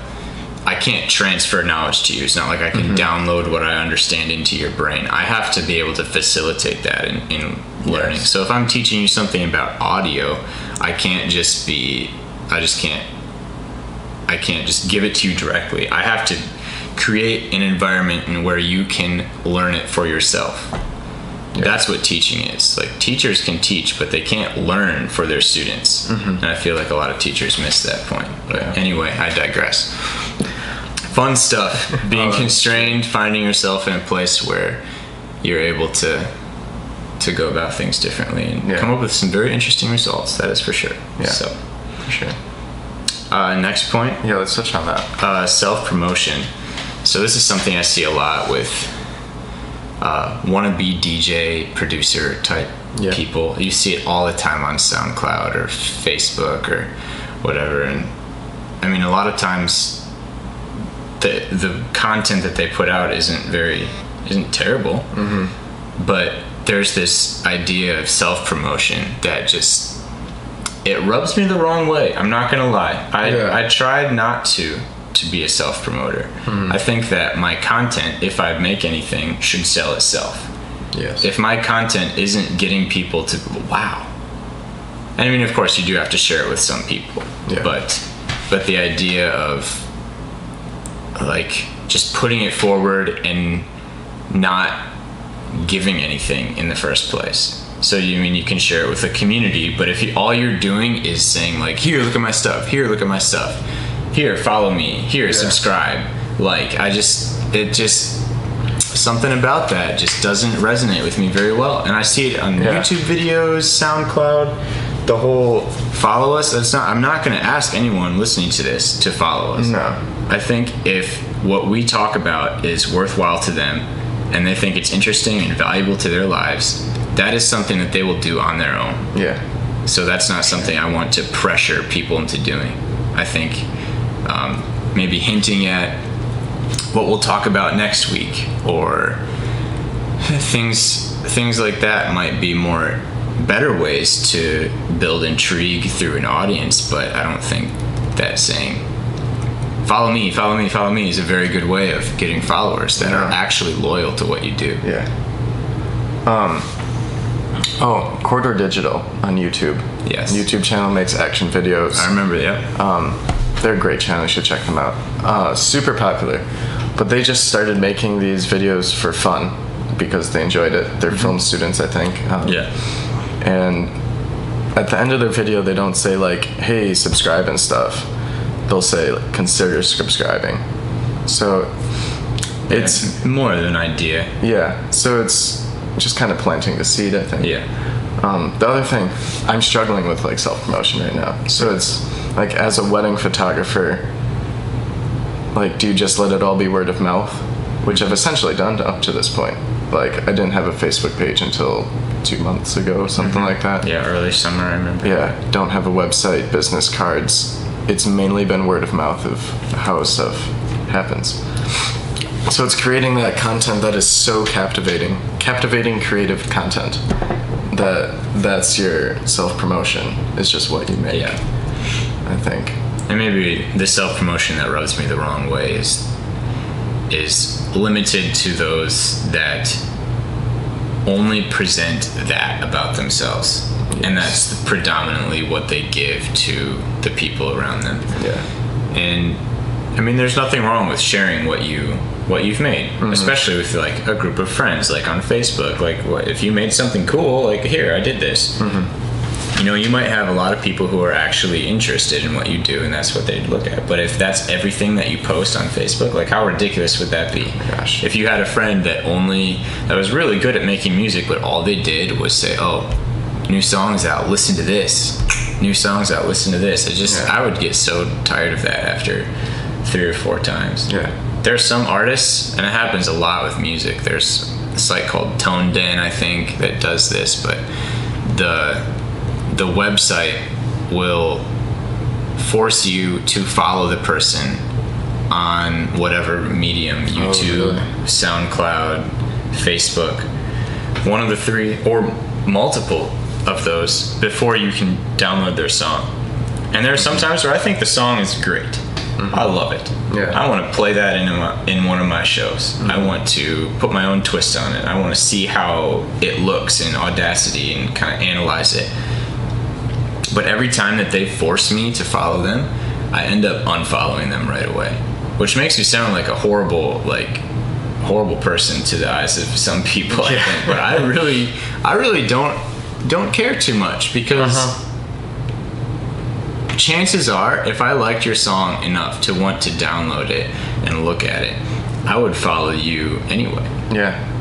[SPEAKER 2] I can't transfer knowledge to you. It's not like I can mm-hmm. download what I understand into your brain. I have to be able to facilitate that in, in learning.
[SPEAKER 1] Yes.
[SPEAKER 2] So if I'm teaching you something about audio, I can't just be I just can't I can't just give it to you directly. I have to create an environment in where you can learn it for yourself. That's what teaching is. Like teachers can teach, but they can't learn for their students. Mm-hmm. And I feel like a lot of teachers miss that point. But
[SPEAKER 1] Yeah.
[SPEAKER 2] anyway, I digress. Fun stuff. Being
[SPEAKER 1] Oh,
[SPEAKER 2] constrained, finding yourself in a place where you're able to to go about things differently and
[SPEAKER 1] Yeah.
[SPEAKER 2] come up with some very interesting results. That is for sure.
[SPEAKER 1] Yeah.
[SPEAKER 2] So,
[SPEAKER 1] For sure.
[SPEAKER 2] uh, next point
[SPEAKER 1] Yeah, let's touch on that.
[SPEAKER 2] uh, self promotion. So this is something I see a lot with uh, wannabe DJ producer type
[SPEAKER 1] Yeah.
[SPEAKER 2] people. You see it all the time on SoundCloud or Facebook or whatever. And I mean, a lot of times the the content that they put out isn't very isn't terrible, but there's this idea of self promotion that just it rubs me the wrong way. I'm not gonna lie. I
[SPEAKER 1] Yeah.
[SPEAKER 2] I tried not to to be a self promoter. Hmm. I think that my content, if I make anything, should sell itself.
[SPEAKER 1] Yes.
[SPEAKER 2] If my content isn't getting people to wow, I mean, of course, you do have to share it with some people.
[SPEAKER 1] Yeah.
[SPEAKER 2] But but the idea of like just putting it forward and not giving anything in the first place. So you mean you can share it with the community, but if you, all you're doing is saying like, here, look at my stuff. Here, look at my stuff. Here, follow me. Here, subscribe. Like, I just it just something about that just doesn't resonate with me very well. And I see it on
[SPEAKER 1] Yeah.
[SPEAKER 2] YouTube videos, SoundCloud, the whole follow us. That's not. I'm not going to ask anyone listening to this to follow us.
[SPEAKER 1] No.
[SPEAKER 2] I think if what we talk about is worthwhile to them and they think it's interesting and valuable to their lives, that is something that they will do on their own.
[SPEAKER 1] Yeah.
[SPEAKER 2] So that's not something I want to pressure people into doing. I think um, maybe hinting at what we'll talk about next week or things things like that might be more better ways to build intrigue through an audience but i don't think that saying follow me follow me follow me is a very good way of getting followers that are actually loyal to what you do
[SPEAKER 1] Yeah. Um. Oh, Corridor Digital on YouTube.
[SPEAKER 2] Yes.
[SPEAKER 1] YouTube channel makes action videos.
[SPEAKER 2] i remember yeah
[SPEAKER 1] Um, they're a great channel. You should check them out. Uh, super popular, but they just started making these videos for fun because they enjoyed it. They're film students, I think. Um,
[SPEAKER 2] yeah
[SPEAKER 1] And at the end of their video, they don't say like, "Hey, subscribe" and stuff. They'll say, like, "Consider subscribing." So it's
[SPEAKER 2] it's more than an idea
[SPEAKER 1] yeah. So it's just kind of planting the seed, I think.
[SPEAKER 2] yeah
[SPEAKER 1] Um, the other thing, I'm struggling with like self promotion right now. So it's like as a wedding photographer, like do you just let it all be word of mouth, which I've essentially done up to this point. Like I didn't have a Facebook page until two months ago, something like that.
[SPEAKER 2] yeah early summer i remember
[SPEAKER 1] Yeah, don't have a website, business cards, it's mainly been word of mouth of how stuff happens. So it's creating that content that is so captivating, captivating creative content. That that's your self promotion. Is just what you make.
[SPEAKER 2] Yeah.
[SPEAKER 1] I think.
[SPEAKER 2] And maybe the self promotion that rubs me the wrong way is is limited to those that only present that about themselves. And that's predominantly what they give to the people around them.
[SPEAKER 1] Yeah.
[SPEAKER 2] And I mean there's nothing wrong with sharing what you what you've made, mm-hmm. especially with like a group of friends like on Facebook. Like what if you made something cool, like here, I did this. Mm-hmm. You know, you might have a lot of people who are actually interested in what you do, and that's what they'd look at. But if that's everything that you post on Facebook, like how ridiculous would that be?
[SPEAKER 1] Gosh.
[SPEAKER 2] If you had a friend that only that was really good at making music, but all they did was say, "Oh, new songs out, listen to this." New songs out, listen to this. It just
[SPEAKER 1] Yeah.
[SPEAKER 2] I would get so tired of that after three or four times
[SPEAKER 1] Yeah.
[SPEAKER 2] There's some artists, and it happens a lot with music. There's a site called ToneDen, I think, that does this, but the the website will force you to follow the person on whatever medium oh, YouTube,
[SPEAKER 1] really?
[SPEAKER 2] SoundCloud, Facebook, one of the three, or multiple of those before you can download their song. And there are some times where I think the song is great. I love it.
[SPEAKER 1] Yeah.
[SPEAKER 2] I want to play that in, my, in one of my shows. I want to put my own twist on it. I want to see how it looks in Audacity and kind of analyze it. But every time that they force me to follow them, I end up unfollowing them right away, which makes me sound like a horrible, like horrible person to the eyes of some people. I
[SPEAKER 1] Yeah.
[SPEAKER 2] think, but I really, I really don't don't care too much because
[SPEAKER 1] Uh-huh.
[SPEAKER 2] Chances are, if I liked your song enough to want to download it and look at it, I would follow you anyway.
[SPEAKER 1] Yeah.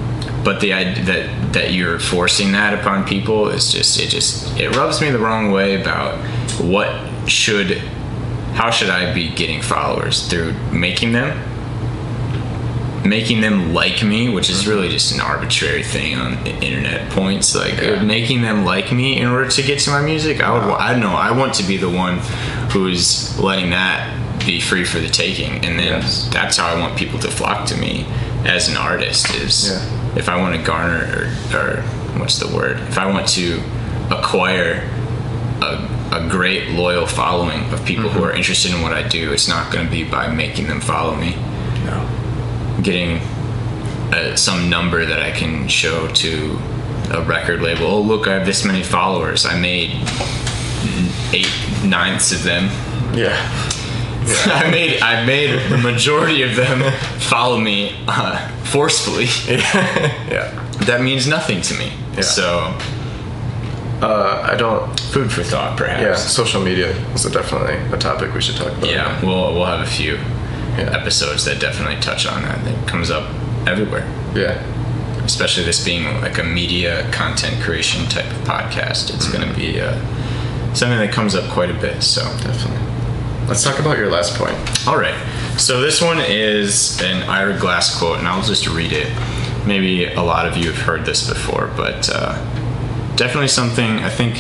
[SPEAKER 2] But the idea that that you're forcing that upon people is just it just it rubs me the wrong way about what should how should I be getting followers through making them making them like me, which is really just an arbitrary thing on internet points. Like
[SPEAKER 1] Yeah.
[SPEAKER 2] making them like me in order to get to my music. I would. I don't know. I want to be the one who's letting that be free for the taking, and then
[SPEAKER 1] Yes.
[SPEAKER 2] that's how I want people to flock to me as an artist. Is
[SPEAKER 1] Yeah.
[SPEAKER 2] if I want to garner or, or what's the word? If I want to acquire a, a great loyal following of people who mm-hmm. are interested in what I do, it's not going to be by making them follow me. Getting uh, some number that I can show to a record label. Oh, look, I have this many followers. I made eight ninths of them.
[SPEAKER 1] Yeah.
[SPEAKER 2] I made I made the majority of them follow me uh, forcefully.
[SPEAKER 1] yeah.
[SPEAKER 2] That means nothing to me.
[SPEAKER 1] Yeah.
[SPEAKER 2] So
[SPEAKER 1] Uh, I don't.
[SPEAKER 2] food for thought, perhaps.
[SPEAKER 1] Yeah. Social media is definitely a topic we should talk about.
[SPEAKER 2] Yeah, we'll we'll have a few
[SPEAKER 1] Yeah.
[SPEAKER 2] episodes that definitely touch on that. That comes up everywhere.
[SPEAKER 1] Yeah.
[SPEAKER 2] especially this being like a media content creation type of podcast it's going to be uh, something that comes up quite a bit so
[SPEAKER 1] Definitely. Let's talk about your last point.
[SPEAKER 2] all right so this one is an ira glass quote and i'll just read it maybe a lot of you have heard this before but uh, definitely something i think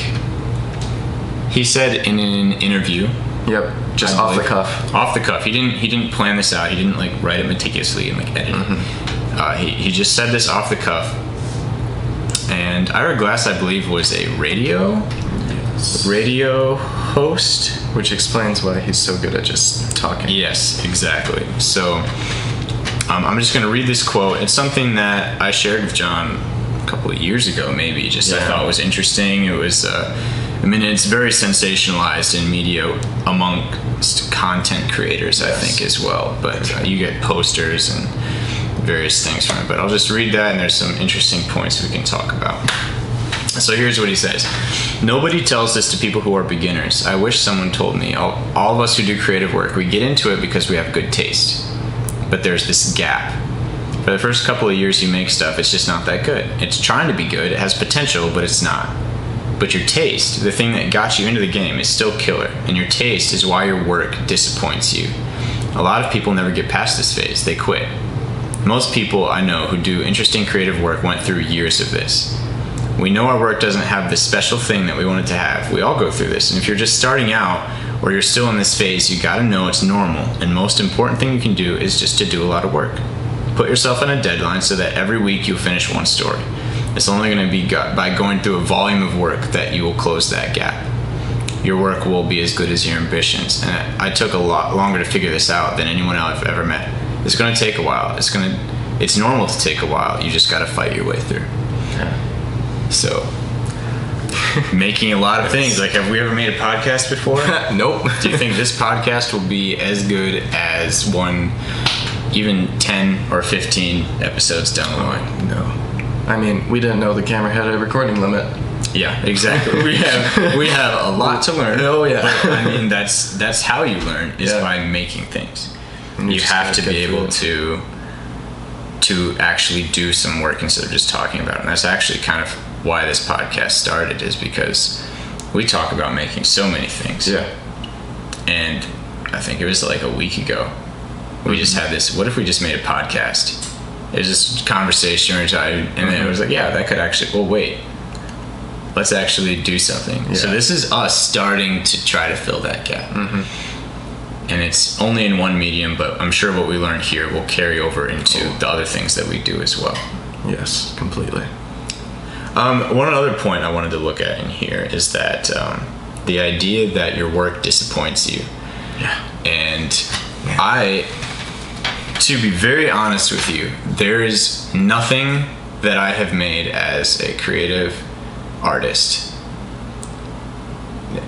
[SPEAKER 2] he said in an interview
[SPEAKER 1] Yep. Just
[SPEAKER 2] I
[SPEAKER 1] off the cuff.
[SPEAKER 2] Off the cuff. He didn't. He didn't plan this out. He didn't like write it meticulously and like edit it. Uh, he he just said this off the cuff. And Ira Glass, I believe, was a radio radio host.
[SPEAKER 1] Which explains why he's so good at just talking.
[SPEAKER 2] Yes, exactly. So um, I'm just going to read this quote. It's something that I shared with John a couple of years ago, maybe. Just I
[SPEAKER 1] Yeah.
[SPEAKER 2] thought was interesting. It was, uh, I mean, it's very sensationalized in media amongst content creators, I
[SPEAKER 1] Yes.
[SPEAKER 2] think, as well. But uh, you get posters and various things from it. But I'll just read that, and there's some interesting points we can talk about. So here's what he says Nobody tells this to people who are beginners. I wish someone told me. All, all of us who do creative work, we get into it because we have good taste. But there's this gap. For the first couple of years you make stuff, it's just not that good. It's trying to be good, it has potential, but it's not. But your taste, the thing that got you into the game, is still killer. And your taste is why your work disappoints you. A lot of people never get past this phase, they quit. Most people I know who do interesting creative work went through years of this. We know our work doesn't have the special thing that we want it to have. We all go through this. And if you're just starting out, or you're still in this phase, you got to know it's normal. And most important thing you can do is just to do a lot of work. Put yourself on a deadline so that every week you finish one story. It's only going to be got by going through a volume of work that you will close that gap. Your work will be as good as your ambitions. And I took a lot longer to figure this out than anyone I've ever met. It's going to take a while. It's going to it's normal to take a while. You just got to fight your way through. So, making a lot of things. Like, have we ever made a podcast before?
[SPEAKER 1] nope.
[SPEAKER 2] Do you think this podcast will be as good as one, even 10 or 15 episodes down the line?
[SPEAKER 1] No. I mean, we didn't know the camera had a recording limit.
[SPEAKER 2] Yeah, exactly. we have we have a lot to learn.
[SPEAKER 1] Oh, yeah.
[SPEAKER 2] But, I mean, that's that's how you learn is
[SPEAKER 1] Yeah.
[SPEAKER 2] by making things.
[SPEAKER 1] You
[SPEAKER 2] You have
[SPEAKER 1] gotta
[SPEAKER 2] be able
[SPEAKER 1] it.
[SPEAKER 2] to to actually do some work instead of just talking about it. And that's actually kind of why this podcast started is because we talk about making so many things.
[SPEAKER 1] Yeah.
[SPEAKER 2] And I think it was like a week ago. We just had this. What if we just made a podcast? It was just conversation, and then it was like, yeah, that could actually. Well, wait. Let's actually do something. So this is us starting to try to fill that gap. And it's only in one medium, but I'm sure what we learned here will carry over into the other things that we do as well.
[SPEAKER 1] Yes, completely.
[SPEAKER 2] Um, one other point I wanted to look at in here is that um, the idea that your work disappoints you.
[SPEAKER 1] Yeah.
[SPEAKER 2] And I, to be very honest with you, there is nothing that I have made as a creative artist.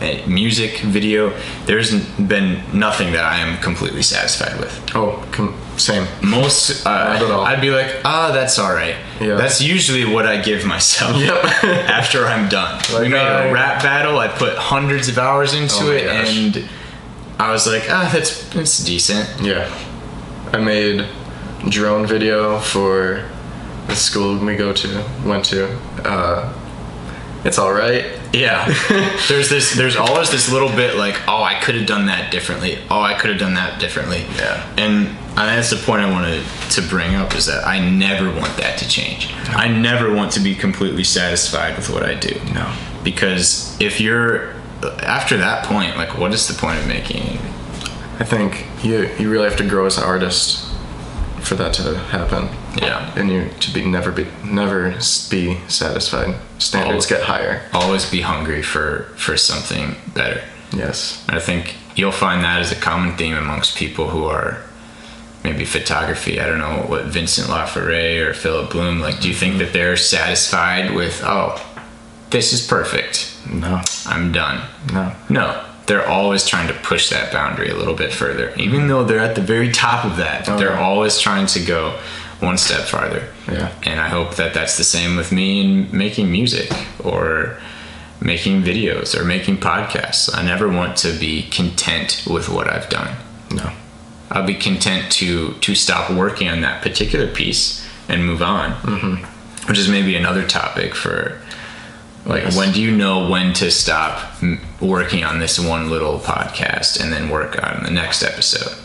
[SPEAKER 2] A music, video, there's been nothing that I am completely satisfied with
[SPEAKER 1] Oh, com- same.
[SPEAKER 2] most uh,
[SPEAKER 1] Not at all.
[SPEAKER 2] i'd be like ah that's all right
[SPEAKER 1] Yeah.
[SPEAKER 2] that's usually what i give myself
[SPEAKER 1] Yep.
[SPEAKER 2] after i'm done we
[SPEAKER 1] Like,
[SPEAKER 2] made
[SPEAKER 1] I-
[SPEAKER 2] a rap battle i put hundreds of hours into
[SPEAKER 1] Oh
[SPEAKER 2] it
[SPEAKER 1] gosh.
[SPEAKER 2] and i was like ah that's that's decent
[SPEAKER 1] Yeah. I made drone video for the school we go to, went to. Uh, it's all right.
[SPEAKER 2] yeah there's this there's always this little bit like oh i could have done that differently oh i could have done that differently
[SPEAKER 1] Yeah.
[SPEAKER 2] and and that's the point i wanted to bring up is that i never want that to change i never want to be completely satisfied with what i do
[SPEAKER 1] No.
[SPEAKER 2] because if you're after that point like what is the point of making
[SPEAKER 1] I think you you really have to grow as an artist for that to happen.
[SPEAKER 2] yeah
[SPEAKER 1] And you to be never be never be satisfied. Standards
[SPEAKER 2] Oh.
[SPEAKER 1] get higher.
[SPEAKER 2] always be hungry for for something better
[SPEAKER 1] Yes.
[SPEAKER 2] i think you'll find that as a common theme amongst people who are maybe photography i don't know what vincent laforet or philip bloom like do you think that they're satisfied with oh this is perfect
[SPEAKER 1] No.
[SPEAKER 2] i'm done
[SPEAKER 1] No.
[SPEAKER 2] no they're always trying to push that boundary a little bit further even though they're at the very top of that they're always trying to go one step farther
[SPEAKER 1] Yeah.
[SPEAKER 2] and i hope that that's the same with me in making music or making videos or making podcasts i never want to be content with what i've done
[SPEAKER 1] No.
[SPEAKER 2] i'll be content to to stop working on that particular piece and move on mm-hmm. which is maybe another topic for like
[SPEAKER 1] Yes.
[SPEAKER 2] when do you know when to stop working on this one little podcast and then work on the next episode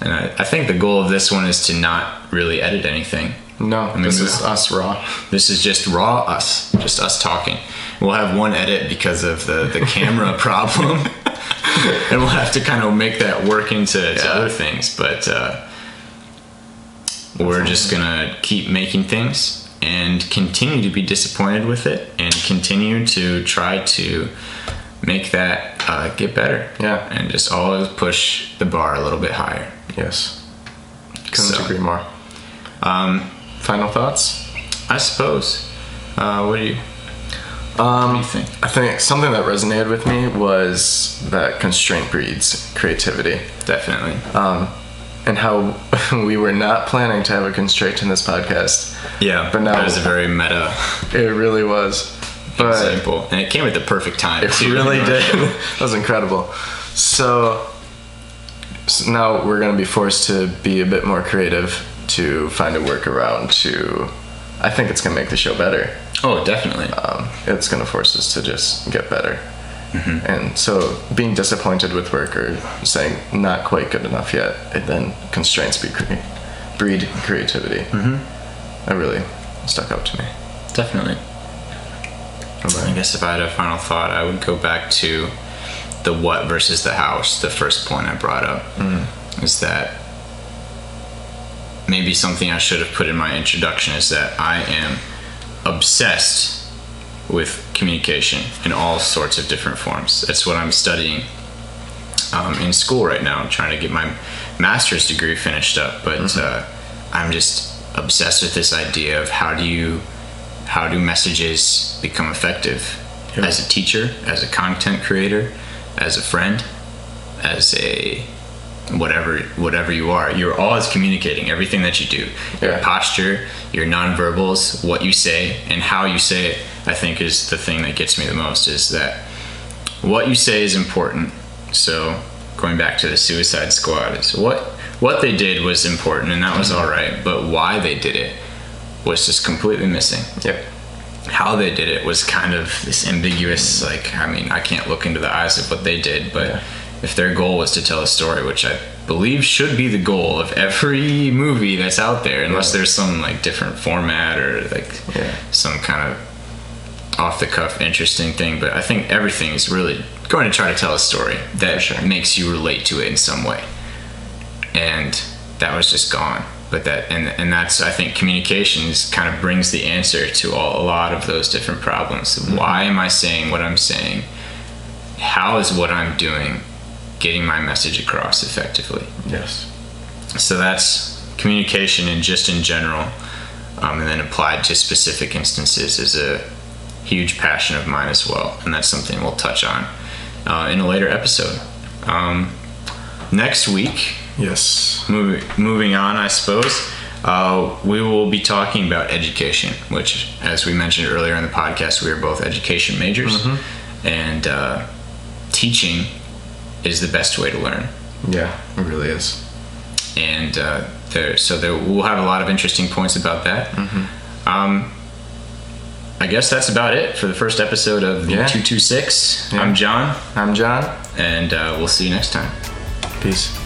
[SPEAKER 2] and I, I think the goal of this one is to not really edit anything
[SPEAKER 1] No.
[SPEAKER 2] mean,
[SPEAKER 1] this is us raw.
[SPEAKER 2] this is just raw us just us talking we'll have one edit because of the the camera problem and we'll have to kind of make that work into
[SPEAKER 1] Yeah.
[SPEAKER 2] other things but uh, we're just gonna keep making things and continue to be disappointed with it and continue to try to make that uh, get better
[SPEAKER 1] Yeah.
[SPEAKER 2] and just always push the bar a little bit higher
[SPEAKER 1] Yes. Couldn't
[SPEAKER 2] So-
[SPEAKER 1] agree more.
[SPEAKER 2] um,
[SPEAKER 1] Final thoughts?
[SPEAKER 2] i suppose uh, what do you what
[SPEAKER 1] Um,
[SPEAKER 2] do you think
[SPEAKER 1] I think something that resonated with me was that constraint breeds creativity.
[SPEAKER 2] definitely
[SPEAKER 1] Um, and how we were not planning to have a constraint in this podcast.
[SPEAKER 2] Yeah,
[SPEAKER 1] But now-
[SPEAKER 2] that was a very meta
[SPEAKER 1] It really was. But
[SPEAKER 2] example, and it came at the perfect time.
[SPEAKER 1] it
[SPEAKER 2] too,
[SPEAKER 1] really
[SPEAKER 2] you know?
[SPEAKER 1] did. that was incredible. So, so now we're going to be forced to be a bit more creative to find a workaround to. I think it's going to make the show better.
[SPEAKER 2] Oh, definitely.
[SPEAKER 1] um, it's going to force us to just get better.
[SPEAKER 2] Mm-hmm.
[SPEAKER 1] And so, being disappointed with work or saying not quite good enough yet, it then constraints be cre- breed creativity. Mm-hmm. That really stuck out to me.
[SPEAKER 2] definitely. I guess if I had a final thought, I would go back to the what versus the house, the first point I brought up is that maybe something I should have put in my introduction is that I am obsessed with communication in all sorts of different forms. That's what I'm studying um, in school right now. I'm trying to get my master's degree finished up, but uh, I'm just obsessed with this idea of how do you how do messages become effective
[SPEAKER 1] Yeah.
[SPEAKER 2] as a teacher, as a content creator, as a friend, as a whatever whatever you are you're always communicating everything that you do your
[SPEAKER 1] Yeah.
[SPEAKER 2] posture your nonverbals what you say and how you say it i think is the thing that gets me the most is that what you say is important so going back to the suicide squad is what what they did was important and that was all right but why they did it was just completely missing
[SPEAKER 1] Yep.
[SPEAKER 2] how they did it was kind of this ambiguous like i mean i can't look into the eyes of what they did but
[SPEAKER 1] Yeah.
[SPEAKER 2] If their goal was to tell a story which i believe should be the goal of every movie that's out there unless
[SPEAKER 1] Yeah.
[SPEAKER 2] there's some like different format or like
[SPEAKER 1] Yeah.
[SPEAKER 2] some kind of off the cuff interesting thing but i think everything is really going to try to tell a story that
[SPEAKER 1] sure.
[SPEAKER 2] makes you relate to it in some way and that was just gone but that and and that's i think communications kind of brings the answer to all, a lot of those different problems mm-hmm. why am i saying what i'm saying how is what i'm doing getting my message across effectively
[SPEAKER 1] Yes.
[SPEAKER 2] so that's communication and just in general um, and then applied to specific instances is a huge passion of mine as well and that's something we'll touch on uh, in a later episode um, next week
[SPEAKER 1] Yes.
[SPEAKER 2] moving moving on, I suppose. Uh, we will be talking about education, which, as we mentioned earlier in the podcast, we are both education majors, and uh, teaching is the best way to learn.
[SPEAKER 1] Yeah, it really is.
[SPEAKER 2] And uh, there, so there, we'll have a lot of interesting points about that. Um, I guess that's about it for the first episode of
[SPEAKER 1] Yeah.
[SPEAKER 2] 226.
[SPEAKER 1] Yeah.
[SPEAKER 2] I'm John,
[SPEAKER 1] I'm John.
[SPEAKER 2] and uh, we'll see you next time.
[SPEAKER 1] Peace.